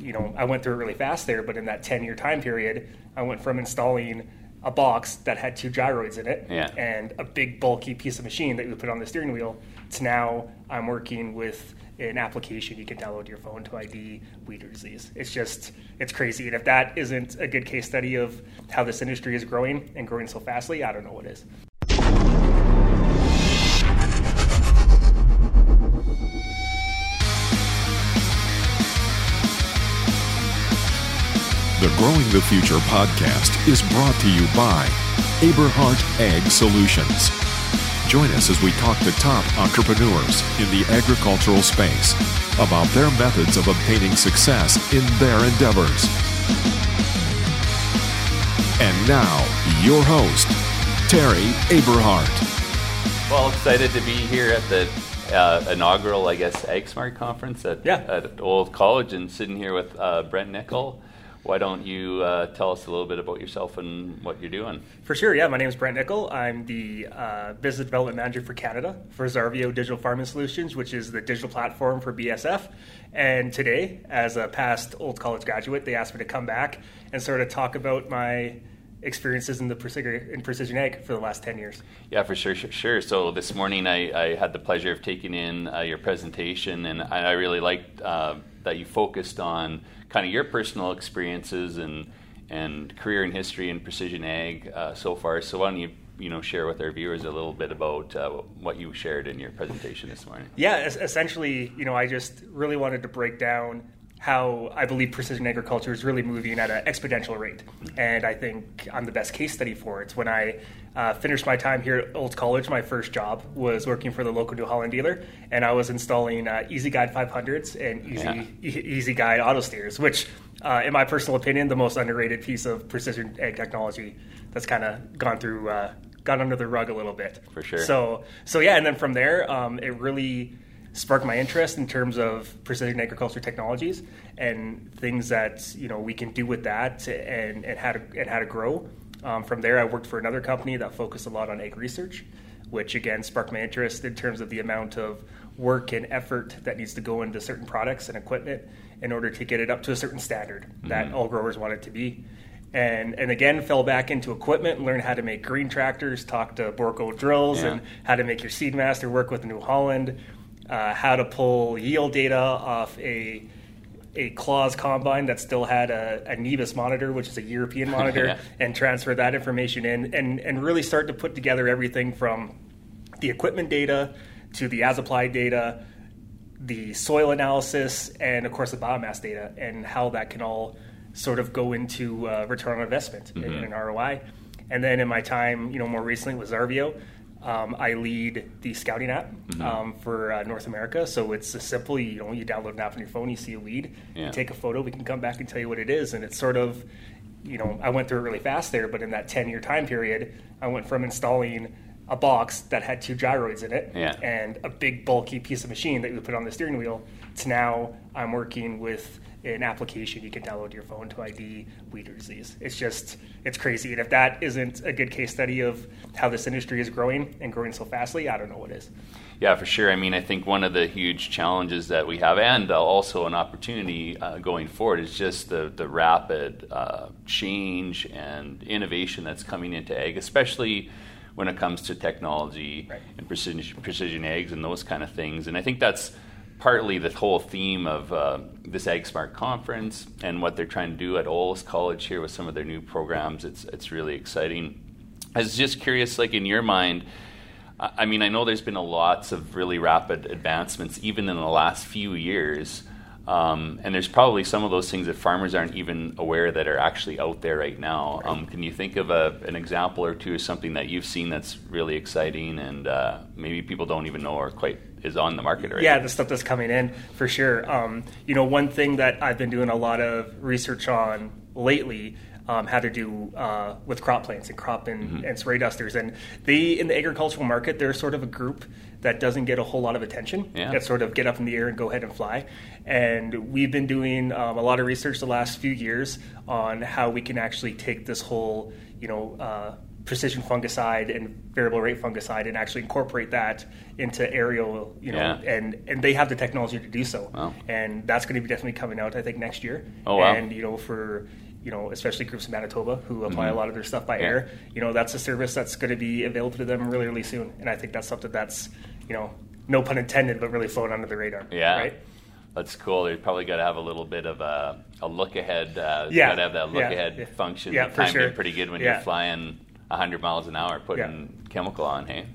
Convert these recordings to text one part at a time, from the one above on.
you know, I went through it really fast there, but in that 10 year time period, I went from installing a box that had two gyroids in it Yeah. and a big bulky piece of machine that you would put on the steering wheel to now I'm working with an application you can download to your phone to ID weeder disease. It's just it's crazy. And if that isn't a good case study of how this industry is growing and growing so fastly, I don't know what is. The Growing the Future podcast is brought to you by Aberhart Ag Solutions. Join us as we talk to top entrepreneurs in the agricultural space about their methods of obtaining success in their endeavors. And now, your host, Terry Aberhart. Well, excited to be here at the uh, inaugural, I guess, AgSmart conference at, Yeah. at Olds College and sitting here with uh, Brent Nickel. Why don't you uh, tell us a little bit about yourself and what you're doing? For sure, yeah. My name is Brent Nickel. I'm the uh, business development manager for Canada for xarvio Digital Farming Solutions, which is the digital platform for BASF. And today, as a past Olds College graduate, they asked me to come back and sort of talk about my experiences in the precision, in precision ag for the last 10 years. Yeah, for sure, sure. sure. So this morning I, I had the pleasure of taking in uh, your presentation, and I, I really liked uh, that you focused on kind of your personal experiences and and career and history in precision ag uh, so far. So why don't you you know share with our viewers a little bit about uh, what you shared in your presentation this morning? Yeah, es- essentially, you know, I just really wanted to break down how I believe precision agriculture is really moving at an exponential rate. And I think I'm the best case study for it. When I uh, finished my time here at Olds College, my first job was working for the local New Holland dealer, and I was installing uh, EZ-Guide 500s and Easy, Yeah. e- EZ-Guide auto steers, which, uh, in my personal opinion, the most underrated piece of precision ag technology that's kind of gone through, uh, gone under the rug a little bit. For sure. So, so yeah, and then from there, um, it really sparked my interest in terms of precision agriculture technologies and things that you know we can do with that and, and how to and how to grow. Um, from there, I worked for another company that focused a lot on ag research, which again sparked my interest in terms of the amount of work and effort that needs to go into certain products and equipment in order to get it up to a certain standard that all growers want it to be. And, and again, fell back into equipment, learned how to make green tractors, talk to Bourgault drills, Yeah. and how to make your Seedmaster work with New Holland, uh, how to pull yield data off a a Claas combine that still had a, a CEBIS monitor, which is a European monitor, Yeah. and transfer that information in, and and really start to put together everything from the equipment data to the as applied data, the soil analysis, and of course the biomass data, and how that can all sort of go into uh, return on investment and and an ROI. And then in my time, you know, more recently with xarvio, um, I lead the scouting app um, for uh, North America. So it's a simple, you know, you download an app on your phone, you see a weed, Yeah. you take a photo, we can come back and tell you what it is, and it's sort of you know, I went through it really fast there, but in that 10 year time period, I went from installing a box that had two gyroids in it Yeah. and a big bulky piece of machine that you put on the steering wheel to now I'm working with an application you can download to your phone to ID weeder disease. It's just, it's crazy. And if that isn't a good case study of how this industry is growing and growing so fastly, I don't know what is. Yeah, for sure. I mean, I think one of the huge challenges that we have, and uh, also an opportunity uh, going forward, is just the the rapid uh, change and innovation that's coming into ag, especially when it comes to technology Right. and precision precision eggs and those kind of things. And I think that's partly the whole theme of uh, this Ag Smart conference and what they're trying to do at Olds College here with some of their new programs. It's it's really exciting. I was just curious, like in your mind. I I mean, I know there's been a lots of really rapid advancements even in the last few years. Um, and there's probably some of those things that farmers aren't even aware that are actually out there right now. Um, can you think of a, an example or two of something that you've seen that's really exciting and uh, maybe people don't even know or quite is on the market already? Yeah, the stuff that's coming in for sure. Um, you know, one thing that I've been doing a lot of research on lately um, had to do uh, with crop plants and crop and, and spray dusters. And they, in the agricultural market, they're sort of a group that doesn't get a whole lot of attention. Yeah. That sort of get up in the air and go ahead and fly. And we've been doing um, a lot of research the last few years on how we can actually take this whole, you know, uh, precision fungicide and variable rate fungicide and actually incorporate that into aerial, you know, Yeah. and and they have the technology to do so. Wow. And that's going to be definitely coming out, I think, next year. Oh, wow. And you know, for you know, especially groups in Manitoba who apply Mhm. a lot of their stuff by Yeah. air, you know, that's a service that's going to be available to them really, really soon. And I think that's something that's, you know, no pun intended, but really flown under the radar. Yeah. Right. That's cool. They probably got to have a little bit of a, a look ahead. Uh, Yeah. Got to have that look Yeah. ahead Yeah. function. Yeah, for time sure. pretty good when you're flying 100 miles an hour putting chemical on, hey?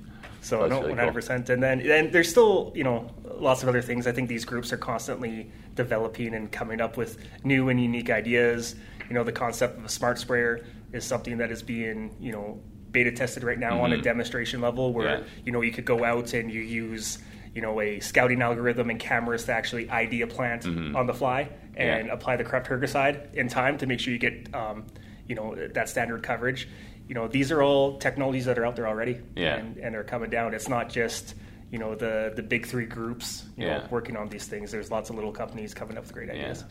So That's no, really hundred percent. And then and there's still you know lots of other things. I think these groups are constantly developing and coming up with new and unique ideas. You know, the concept of a smart sprayer is something that is being you know beta tested right now on a Mhm. demonstration level, where Yeah. you know you could go out and you use you know a scouting algorithm and cameras to actually ID a plant Mhm. on the fly and Yeah. apply the correct herbicide in time to make sure you get um, you know that standard coverage. You know, these are all technologies that are out there already Yeah. and, and are coming down. It's not just you know the the big three groups you Yeah. know working on these things. There's lots of little companies coming up with great Yeah. ideas.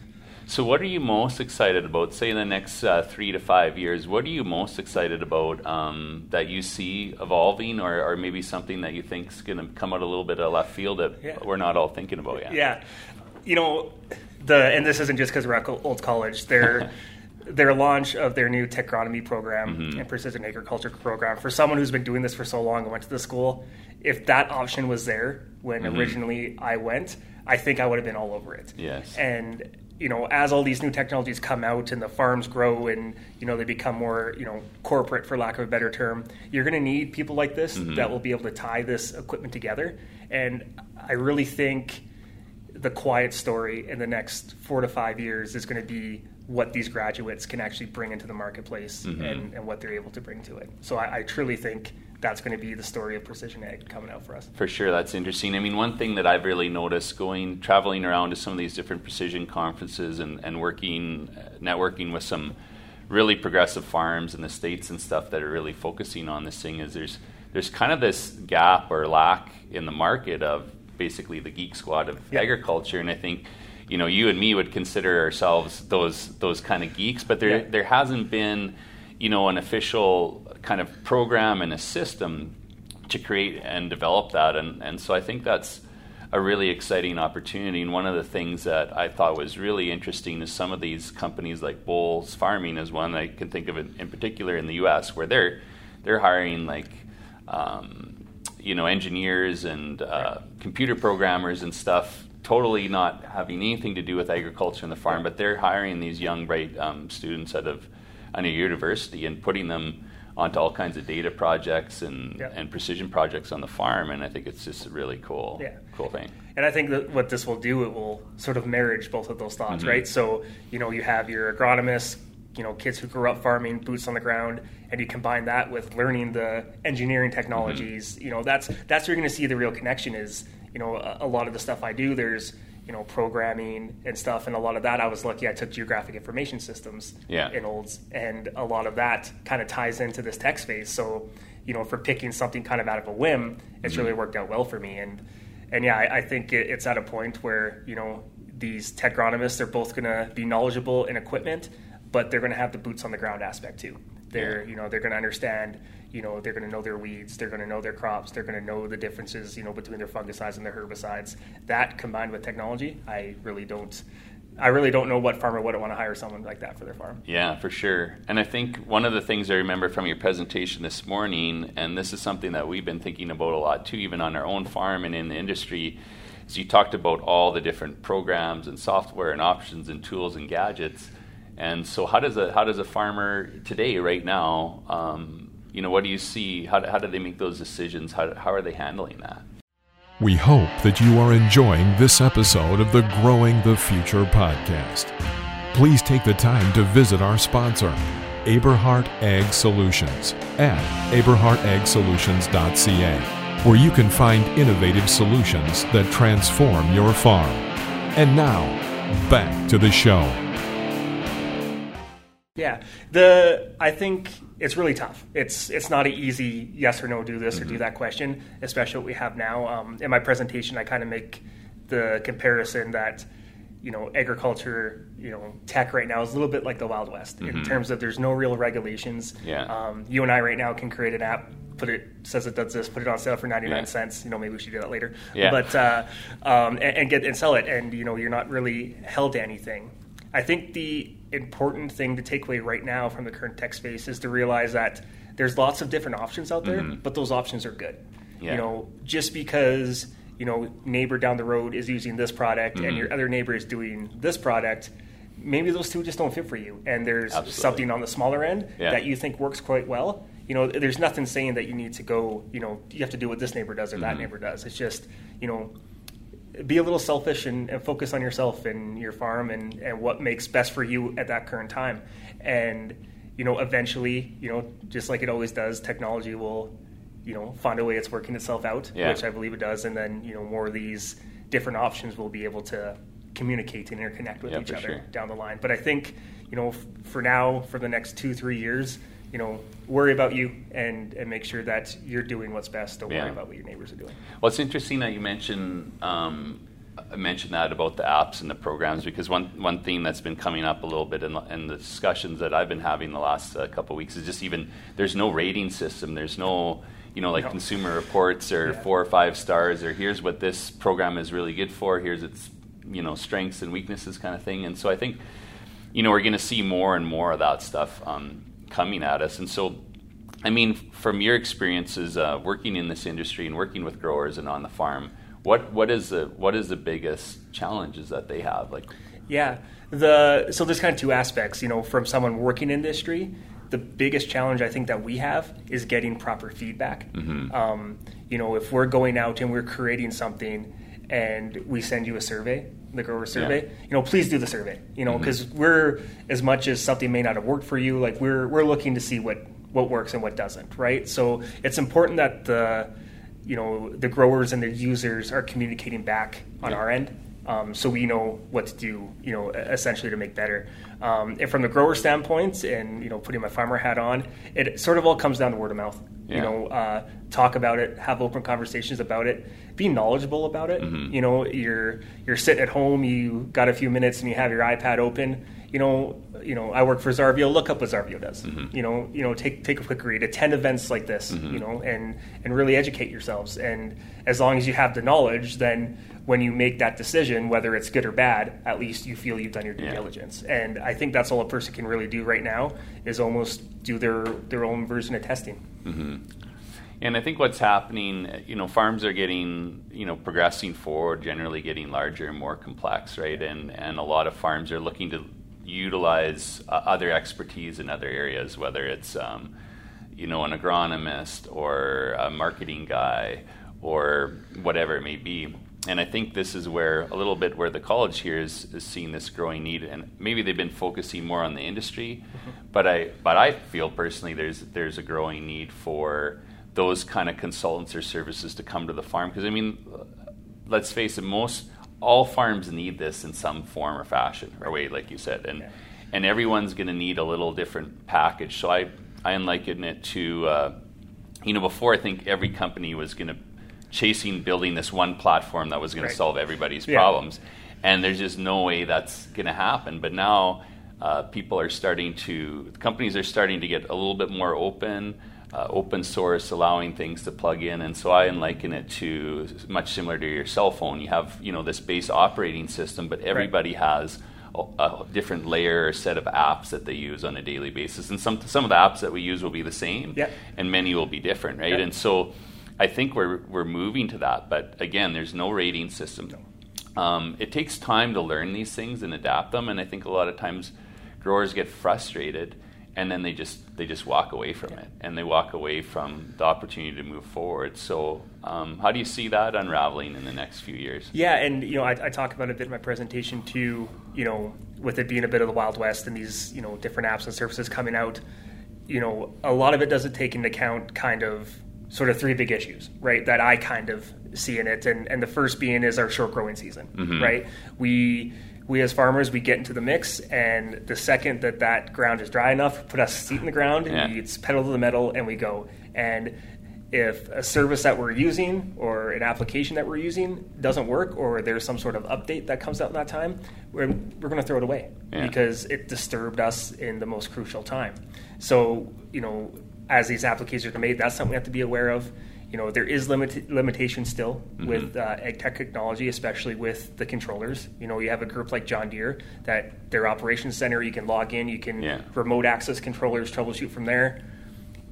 So, what are you most excited about? Say in the next uh, three to five years, what are you most excited about um, that you see evolving, or, or maybe something that you think is going to come out a little bit of left field that Yeah. we're not all thinking about yet? Yeah, you know the and this isn't just because we're at Olds College. Their their launch of their new tech agronomy program Mhm. and precision agriculture program for someone who's been doing this for so long and went to the school. If that option was there when Mhm. originally I went, I think I would have been all over it. Yes. And you know, as all these new technologies come out and the farms grow and you know they become more you know corporate, for lack of a better term, you're going to need people like this Mhm. that will be able to tie this equipment together. And I really think the quiet story in the next four to five years is going to be what these graduates can actually bring into the marketplace Mhm. and, and what they're able to bring to it. So I, I truly think that's going to be the story of precision ag coming out for us. For sure, that's interesting. I mean, one thing that I've really noticed going traveling around to some of these different precision conferences and, and working, networking with some really progressive farms in the states and stuff that are really focusing on this thing is there's there's kind of this gap or lack in the market of basically the geek squad of Yeah. agriculture, and I think. You know, you and me would consider ourselves those those kind of geeks, but there Yeah. there hasn't been, you know, an official kind of program and a system to create and develop that. And, and so I think that's a really exciting opportunity. And one of the things that I thought was really interesting is some of these companies like Bowles Farming is one I can think of in, in particular in the U.S. where they're they're hiring like um, you know engineers and uh, computer programmers and stuff. Totally not having anything to do with agriculture and the farm, but they're hiring these young, bright um, students out of a university and putting them onto all kinds of data projects and, Yeah. and precision projects on the farm. And I think it's just a really cool, Yeah. cool thing. And I think that what this will do, it will sort of marriage both of those thoughts, Mhm. right? So, you know, you have your agronomists, you know, kids who grew up farming, boots on the ground, and you combine that with learning the engineering technologies. You know, that's that's where you're going to see the real connection. Is you know, a, a lot of the stuff I do, there's you know, programming and stuff, and a lot of that I was lucky I took geographic information systems Yeah. in Olds, and a lot of that kind of ties into this tech space. So, you know, for picking something kind of out of a whim, it's Mhm. really worked out well for me. And and yeah, I, I think it, it's at a point where you know these tech agronomists are both going to be knowledgeable in equipment, but they're going to have the boots on the ground aspect too. They're Yeah. you know they're going to understand you know they're going to know their weeds, they're going to know their crops, they're going to know the differences you know between their fungicides and their herbicides. That combined with technology, I really don't. I really don't know what farmer wouldn't want to hire someone like that for their farm. Yeah, for sure. And I think one of the things I remember from your presentation this morning, and this is something that we've been thinking about a lot too, even on our own farm and in the industry, is you talked about all the different programs and software and options and tools and gadgets. And so, how does a how does a farmer today, right now, um, you know, what do you see? How do, how do they make those decisions? How, how are they handling that? We hope that you are enjoying this episode of the Growing the Future podcast. Please take the time to visit our sponsor, Aberhart Ag Solutions, at aberhartagsolutions.ca, where you can find innovative solutions that transform your farm. And now, back to the show. Yeah, the I think it's really tough. It's it's not an easy yes or no, do this or do that question, especially what we have now. Um, in my presentation, I kind of make the comparison that you know, agriculture, you know, tech right now is a little bit like the Wild West in terms of there's no real regulations. Mm-hmm. Yeah. Um, you and I right now can create an app, put it says it does this, put it on sale for ninety nine Yeah. cents. You know, maybe we should do that later. Yeah. But uh, um, and, and get and sell it, and you know, you're not really held to anything. I think the important thing to take away right now from the current tech space is to realize that there's lots of different options out there, but those options are good. Mm-hmm. Yeah. You know, just because you know neighbor down the road is using this product Mm-hmm. and your other neighbor is doing this product, maybe those two just don't fit for you. And there's Absolutely. something on the smaller end Yeah. that you think works quite well. You know, there's nothing saying that you need to go. You know, you have to do what this neighbor does or Mm-hmm. that neighbor does. It's just you know be a little selfish and, and focus on yourself and your farm and, and what makes best for you at that current time. And, you know, eventually, you know, just like it always does, technology will, you know, find a way it's working itself out, Yeah. which I believe it does. And then, you know, more of these different options will be able to communicate and interconnect with Yeah, each other sure. down the line. But I think, you know, f- for now, for the next two, three years, you know, worry about you and, and make sure that you're doing what's best. Don't Yeah. worry about what your neighbors are doing. Well, it's interesting that you mentioned um, uh, mentioned that about the apps and the programs because one one theme that's been coming up a little bit in, the- in the discussions that I've been having the last uh, couple of weeks is just even there's no rating system. There's no you know like No. consumer reports or Yeah. four or five stars or here's what this program is really good for. Here's its you know strengths and weaknesses kind of thing. And so I think you know we're going to see more and more of that stuff um, coming at us. And so I mean, from your experiences uh, working in this industry and working with growers and on the farm, what what is the what is the biggest challenges that they have? Like, Yeah. The so there's kind of two aspects, you know, from someone working in industry. The biggest challenge I think that we have is getting proper feedback. Um, you know, if we're going out and we're creating something and we send you a survey, the grower survey, you know, please do the survey. You know, because we're as much as something may not have worked for you, like we're we're looking to see what what works and what doesn't, right? So it's important that the you know the growers and the users are communicating back on Yeah. our end um, so we know what to do you know essentially to make better um, and from the grower standpoint and you know putting my farmer hat on it sort of all comes down to word of mouth Yeah. you know uh, talk about it have open conversations about it. Be knowledgeable about it. Mm-hmm. You know you're you're sitting at home you got a few minutes and you have your ipad open. You know you know i work for xarvio. Look up what xarvio does. Mm-hmm. You know you know take take a quick read. Attend events like this mm-hmm. you know and and really educate yourselves. And as long as you have the knowledge then when you make that decision whether it's good or bad at least you feel you've done your due Yeah. diligence and i think that's all a person can really do right now is almost do their their own version of testing and I think what's happening, you know, farms are getting, you know, progressing forward, generally getting larger and more complex, right? And and a lot of farms are looking to utilize uh, other expertise in other areas, whether it's, um, you know, an agronomist or a marketing guy or whatever it may be. And I think this is where a little bit where the college here is, is seeing this growing need, and maybe they've been focusing more on the industry, but I but I feel personally there's there's a growing need for those kind of consultants or services to come to the farm because I mean, let's face it, most all farms need this in some form or fashion or way, like you said, and Yeah. and everyone's going to need a little different package. So I I liken it to uh, you know before I think every company was going to chasing building this one platform that was going Right. to solve everybody's Yeah. problems, and there's just no way that's going to happen. But now uh, people are starting to companies are starting to get a little bit more open. Uh, open source, allowing things to plug in, and so I liken it to much similar to your cell phone. You have you know this base operating system, but everybody has a, a different layer or set of apps that they use on a daily basis, and some some of the apps that we use will be the same, Yeah. and many will be different, right? Yeah. And so I think we're we're moving to that, but again, there's no rating system. Um, it takes time to learn these things and adapt them, and I think a lot of times growers get frustrated, and then they just they just walk away from it, and they walk away from the opportunity to move forward. So, um, how do you see that unraveling in the next few years? Yeah, and you know, I, I talk about it a bit in my presentation too. You know, with it being a bit of the Wild West and these you know different apps and services coming out, you know, a lot of it doesn't take into account kind of sort of three big issues, right? That I kind of see in it, and and the first being is our short growing season, mm-hmm. right? We we as farmers we get into the mix, and the second that that ground is dry enough, put us seat in the ground, Yeah. we it's pedal to the metal, and we go and if a service that we're using or an application that we're using doesn't work or there's some sort of update that comes out in that time, we're, we're going to throw it away Yeah. because it disturbed us in the most crucial time. So, you know, as these applications are made, that's something we have to be aware of. You know, there is limit, limitation still Mm-hmm. with uh, ag tech technology, especially with the controllers. You know, you have a group like John Deere that their operations center, you can log in, you can Yeah. remote access controllers, troubleshoot from there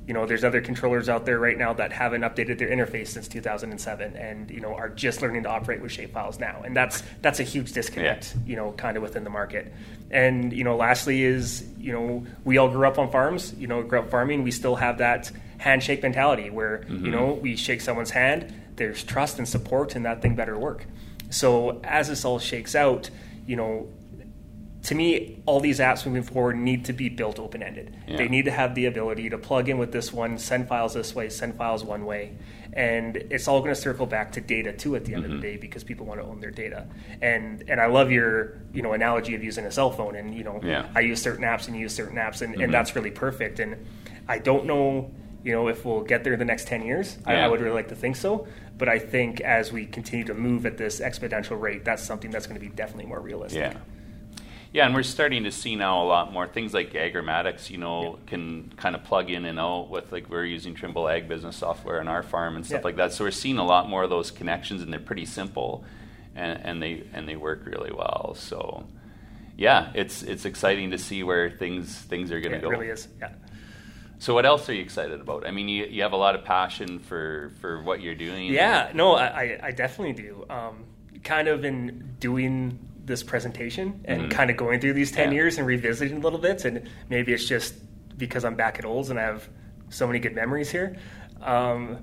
you know, there's other controllers out there right now that haven't updated their interface since 2007, and you know are just learning to operate with shapefiles now, and that's that's a huge disconnect, you know, kind of within the market. And you know, lastly is you know we all grew up on farms, you know, grew up farming. We still have that handshake mentality where you mm-hmm. know we shake someone's hand, there's trust and support, and that thing better work. So as this all shakes out, you know, to me, all these apps moving forward need to be built open ended. Yeah. They need to have the ability to plug in with this one, send files this way, send files one way. And it's all going to circle back to data too at the end Mm-hmm. of the day because people want to own their data. And and I love your you know analogy of using a cell phone and you know Yeah. I use certain apps and you use certain apps and, Mhm. and that's really perfect. And I don't know you know if we'll get there in the next 10 years. I, I would really like to think so. But I think as we continue to move at this exponential rate, that's something that's going to be definitely more realistic. Yeah. Yeah, and we're starting to see now a lot more things like Agromatics, you know, can kind of plug in and out with like we're using Trimble Ag Business software on our farm and stuff Yeah. like that. So we're seeing a lot more of those connections, and they're pretty simple, and, and they and they work really well. So, yeah, it's it's exciting to see where things things are going Yeah, to it go. really is. Yeah. So, what else are you excited about? I mean, you, you have a lot of passion for for what you're doing. Yeah, no, I, I- I definitely do. Um, kind of in doing this presentation and Mhm. kind of going through these 10 Yeah. years and revisiting a little bit, and maybe it's just because I'm back at Olds and I have so many good memories here. Um,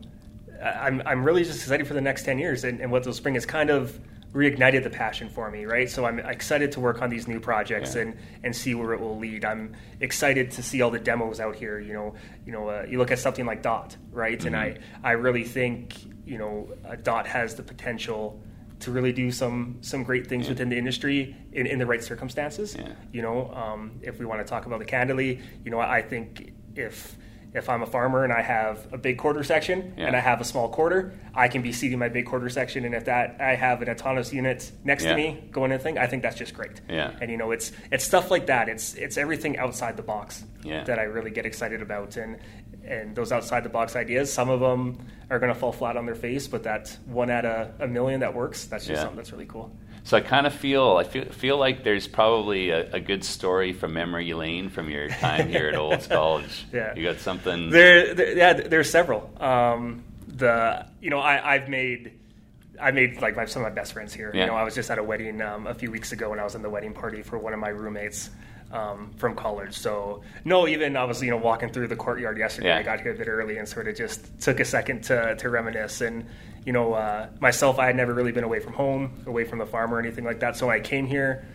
I'm, I'm really just excited for the next 10 years and, and what they'll bring has kind of reignited the passion for me, right? So I'm excited to work on these new projects Yeah. and, and see where it will lead. I'm excited to see all the demos out here. You know, you know, uh, you look at something like Dot, right? And I, I really think you know, uh, Dot has the potential to really do some some great things Yeah. within the industry in, in the right circumstances. Yeah. You know, um, if we want to talk about the candidly, you know, I think if if I'm a farmer and I have a big quarter section Yeah. and I have a small quarter, I can be seeding my big quarter section, and if that I have an autonomous unit next to me going in thing, I think that's just great. Yeah. And you know, it's it's stuff like that. It's it's everything outside the box that I really get excited about, and and those outside the box ideas, some of them are going to fall flat on their face, but that one out of a million that works, that's just Yeah. something that's really cool. So I kind of feel I feel, feel like there's probably a, a good story from memory lane from your time here at Olds College. Yeah. you got something. There, there yeah, there's several. Um, the you know I, I've made. I made like my, some of my best friends here. Yeah. You know, I was just at a wedding um, a few weeks ago, and I was in the wedding party for one of my roommates um, from college. So no, even I was you know walking through the courtyard yesterday. Yeah. I got here a bit early and sort of just took a second to, to reminisce. And you know, uh, myself, I had never really been away from home, away from the farm or anything like that. So when I came here,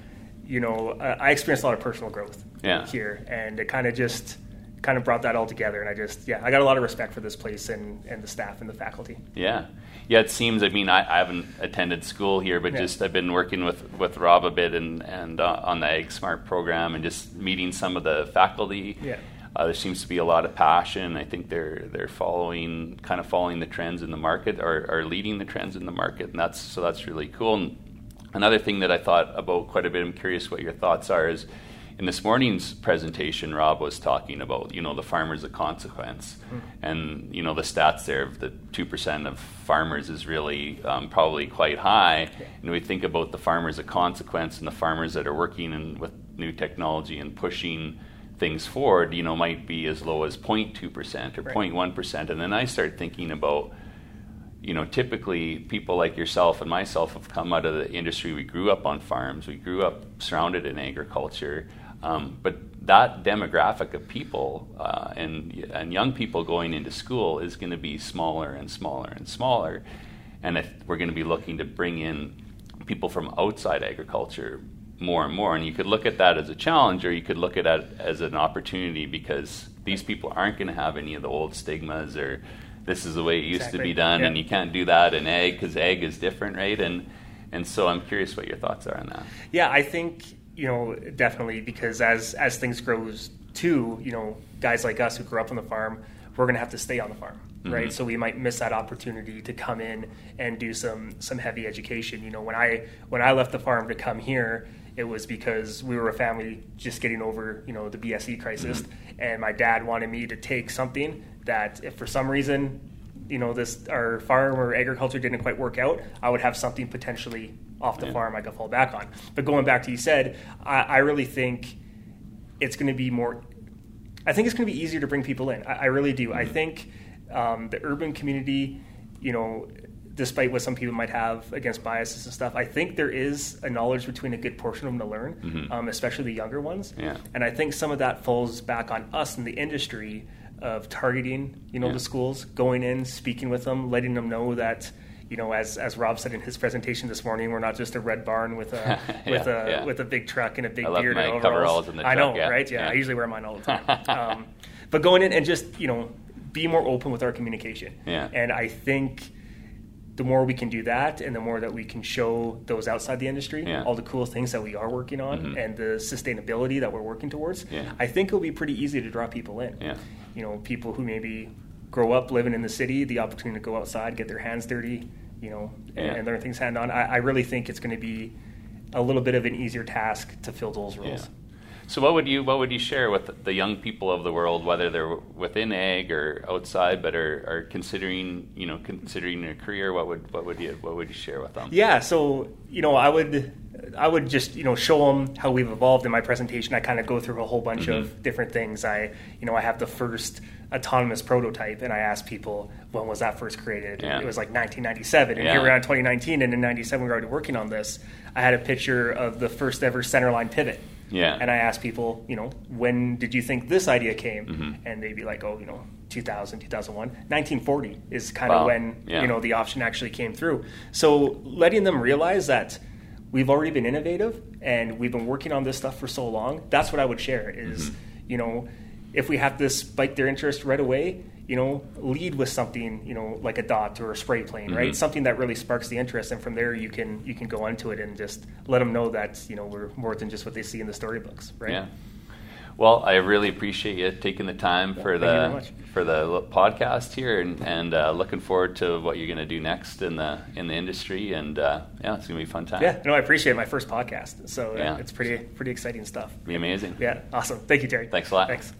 you know, uh, I experienced a lot of personal growth Yeah. here, and it kind of just kind of brought that all together. And I just yeah, I got a lot of respect for this place and, and the staff and the faculty. Yeah, yeah. It seems. I mean, I, I haven't attended school here, but Yeah. just I've been working with with Rob a bit and and uh, on the AgSmart program and just meeting some of the faculty. Yeah. Uh, there seems to be a lot of passion. I think they're they're following kind of following the trends in the market or, or leading the trends in the market, and that's so that's really cool. And another thing that I thought about quite a bit. I'm curious what your thoughts are. Is in this morning's presentation, Rob was talking about you know the farmers of consequence, and you know the stats there of the two percent of farmers is really um, probably quite high. And we think about the farmers of consequence and the farmers that are working in, with new technology and pushing things forward. You know, might be as low as 0.2 percent or Right. 0.1 percent, and then I start thinking about you know, typically people like yourself and myself have come out of the industry. We grew up on farms. We grew up surrounded in agriculture. Um, but that demographic of people uh, and and young people going into school is going to be smaller and smaller and smaller. And if we're going to be looking to bring in people from outside agriculture more and more, and you could look at that as a challenge, or you could look at it as an opportunity because these people aren't going to have any of the old stigmas or this is the way it used to be done, and you can't do that in egg because egg is different, right? And and so I'm curious what your thoughts are on that. Yeah, I think you know definitely because as as things grows too, you know, guys like us who grew up on the farm, we're going to have to stay on the farm. right? So we might miss that opportunity to come in and do some some heavy education. You know, when I when I left the farm to come here, it was because we were a family just getting over you know the BSE crisis, Mm-hmm. and my dad wanted me to take something that if for some reason you know this our farm or agriculture didn't quite work out, I would have something potentially off the Yeah. farm I could fall back on. But going back to you said, I, I really think it's going to be more. I think it's going to be easier to bring people in. I, I really do. I think um, the urban community, you know, despite what some people might have against biases and stuff, I think there is a knowledge between a good portion of them to learn, um, especially the younger ones. Yeah. And I think some of that falls back on us in the industry of targeting, you know, Yeah. the schools, going in, speaking with them, letting them know that. You know, as, as Rob said in his presentation this morning, we're not just a red barn with a with a yeah. with a big truck and a big I beard and overalls. coveralls in the I know, yeah, right? Yeah, yeah. I usually wear mine all the time. um, but going in and just you know be more open with our communication. Yeah. And I think the more we can do that, and the more that we can show those outside the industry Yeah. Mm-hmm. all the cool things that we are working on and the sustainability that we're working towards, Yeah. I think it'll be pretty easy to draw people in. Yeah. You know, people who maybe grow up living in the city, the opportunity to go outside, get their hands dirty, you know, and, and learn things hand on. I, I really think it's going to be a little bit of an easier task to fill those roles. Yeah. So what would you what would you share with the young people of the world, whether they're within ag or outside, but are, are considering you know considering a career? What would what would you what would you share with them? Yeah, so you know, I would I would just you know show them how we've evolved in my presentation. I kind of go through a whole bunch Mm-hmm. of different things. I you know I have the first autonomous prototype, and I ask people when was that first created. Yeah. It was like 1997, and Yeah. here we are in 2019, and in 97 we were already working on this. I had a picture of the first ever centerline pivot. Yeah. And I ask people, you know, when did you think this idea came? Mm-hmm. And they'd be like, oh, you know, 2000, 2001. 1940 is kind of Wow. when, Yeah. you know, the option actually came through. So letting them realize that we've already been innovative and we've been working on this stuff for so long, that's what I would share is, Mm-hmm. you know, if we have to spike their interest right away, you know, lead with something, you know, like a dot or a spray plane, Mm-hmm. right? Something that really sparks the interest, and from there you can you can go onto it and just let them know that you know we're more than just what they see in the storybooks, right? Yeah. Well, I really appreciate you taking the time for thank you very the for the podcast here, and, and uh, looking forward to what you're going to do next in the in the industry. And uh, yeah, it's going to be a fun time. Yeah, no, I appreciate my first podcast, so uh, Yeah. it's pretty pretty exciting stuff. be amazing. Yeah, awesome. Thank you, Terry. Thanks a lot. Thanks.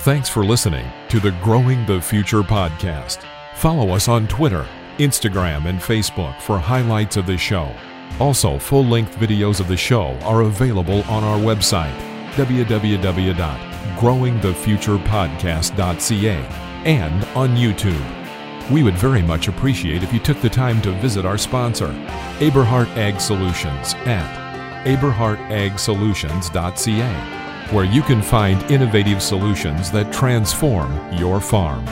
Thanks for listening to the Growing the Future podcast. Follow us on Twitter, Instagram, and Facebook for highlights of the show. Also, full length videos of the show are available on our website, www.growingthefuturepodcast.ca, and on YouTube. We would very much appreciate if you took the time to visit our sponsor, Aberhart Ag Solutions, at aberhartagsolutions.ca, where you can find innovative solutions that transform your farm.